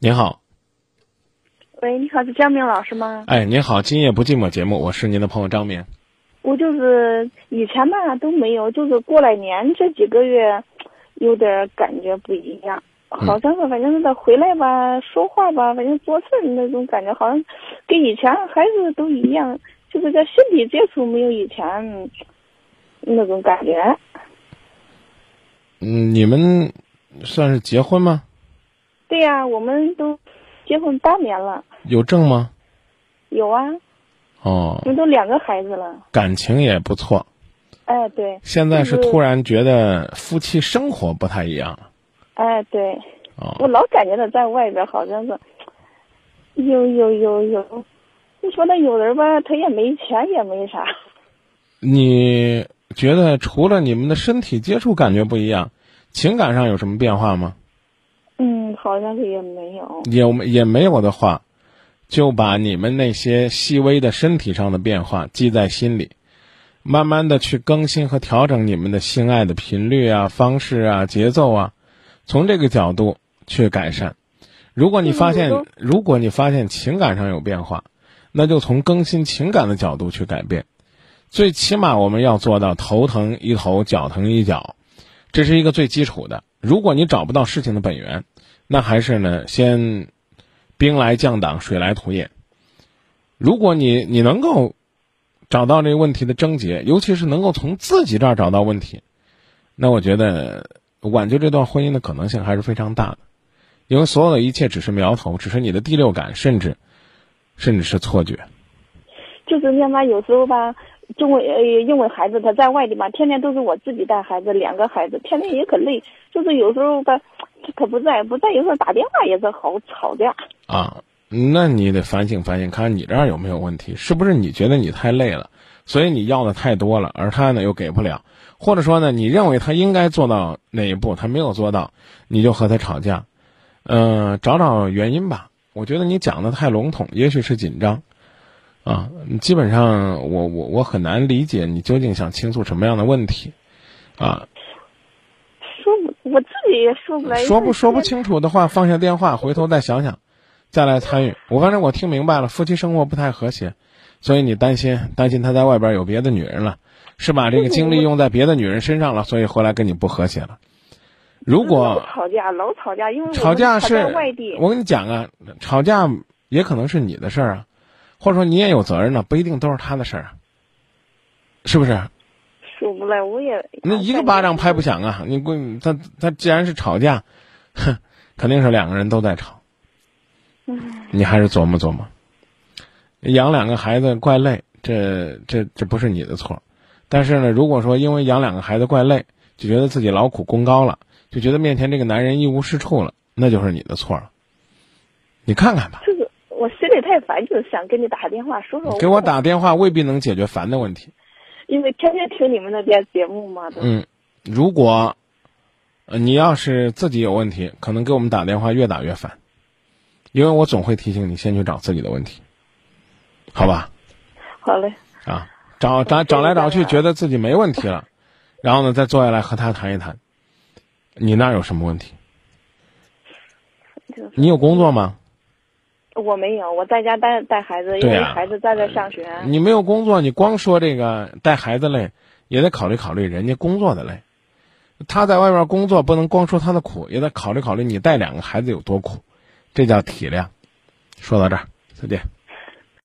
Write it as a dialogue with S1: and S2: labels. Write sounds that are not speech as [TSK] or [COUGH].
S1: 您好，
S2: 喂，你好，是张明老师吗？
S1: 哎，您好，今夜不寂寞节目，我是您的朋友张明。
S2: 我就是以前吧都没有，就是过来年这几个月，有点感觉不一样，好像是反正是他回来吧，说话吧，反正做事那种感觉，好像跟以前还是都一样，就是在身体接触没有以前那种感觉。
S1: 嗯，你们算是结婚吗？
S2: 对呀、我们都结婚八年了，
S1: 有证吗？
S2: 有啊，
S1: 哦
S2: 我，们都两个孩子了。
S1: 感情也不错。
S2: 哎，对，
S1: 现在是突然觉得夫妻生活不太一样了。
S2: 哎，对。哦我
S1: 哦，
S2: 老感觉他在外边好像是有有有有，你说那有人吧，他也没钱也没啥，
S1: 你觉得除了你们的身体接触感觉不一样，情感上有什么变化吗？
S2: 嗯，好像是也没有。
S1: 也也没有的话，就把你们那些细微的身体上的变化记在心里，慢慢的去更新和调整你们的性爱的频率啊、方式啊、节奏啊，从这个角度去改善。如果你发现
S2: 嗯，
S1: 如果你发现情感上有变化，那就从更新情感的角度去改变。最起码我们要做到头疼一头，脚疼一脚，这是一个最基础的。如果你找不到事情的本源，那还是呢，先兵来将挡，水来土掩。如果你你能够找到这个问题的症结，尤其是能够从自己这儿找到问题，那我觉得挽救这段婚姻的可能性还是非常大的，因为所有的一切只是苗头，只是你的第六感，甚至甚至是错觉。
S2: 就是那嘛，有时候吧，因为呃，因为孩子他在外地嘛，天天都是我自己带孩子，两个孩子，天天也可累。就是有时候吧，他 [TSK] 不在，不在，有时候打电话也是好吵架。
S1: 啊，那你得反省反省，看看你这儿有没有问题，是不是你觉得你太累了，所以你要的太多了，而他呢又给不了，或者说呢，你认为他应该做到哪一步，他没有做到，你就和他吵架，嗯、找找原因吧。我觉得你讲的太笼统，也许是紧张，啊，基本上我我我很难理解你究竟想倾诉什么样的问题，啊，
S2: 说不，我自己也说不来。
S1: 说不说不清楚的话，放下电话，回头再想想，再来参与。我反正我听明白了，夫妻生活不太和谐，所以你担心担心他在外边有别的女人了，是把这个精力用在别的女人身上了，所以回来跟你不和谐了。如果
S2: 吵架，老吵架，因为
S1: 吵架是
S2: 外地，
S1: 我跟你讲啊，吵架也可能是你的事儿啊，或者说你也有责任呢，不一定都是他的事儿啊，是不是？
S2: 说不来，我也
S1: 那一个巴掌拍不响啊！你闺他他既然是吵架，哼，肯定是两个人都在吵。你还是琢磨琢磨。养两个孩子怪累，这这这不是你的错。但是呢，如果说因为养两个孩子怪累，就觉得自己劳苦功高了，就觉得面前这个男人一无是处了，那就是你的错了。你看看吧，
S2: 太烦，就是想跟你打个电话说说。
S1: 给我打电话未必能解决烦的问题。
S2: 因为天天听你们那边节目嘛，都
S1: 嗯，如果呃你要是自己有问题，可能给我们打电话越打越烦，因为我总会提醒你先去找自己的问题，好吧？
S2: 好嘞。
S1: 啊，找找找来找去，觉得自己没问题了，[LAUGHS] 然后呢，再坐下来和他谈一谈，你那有什么问题？你有工作吗？
S2: 我没有，我在家带带孩子，因为孩子在这上学。
S1: 你没有工作，你光说这个带孩子累，也得考虑考虑人家工作的累。他在外面工作，不能光说他的苦，也得考虑考虑你带两个孩子有多苦，这叫体谅。说到这儿，再见。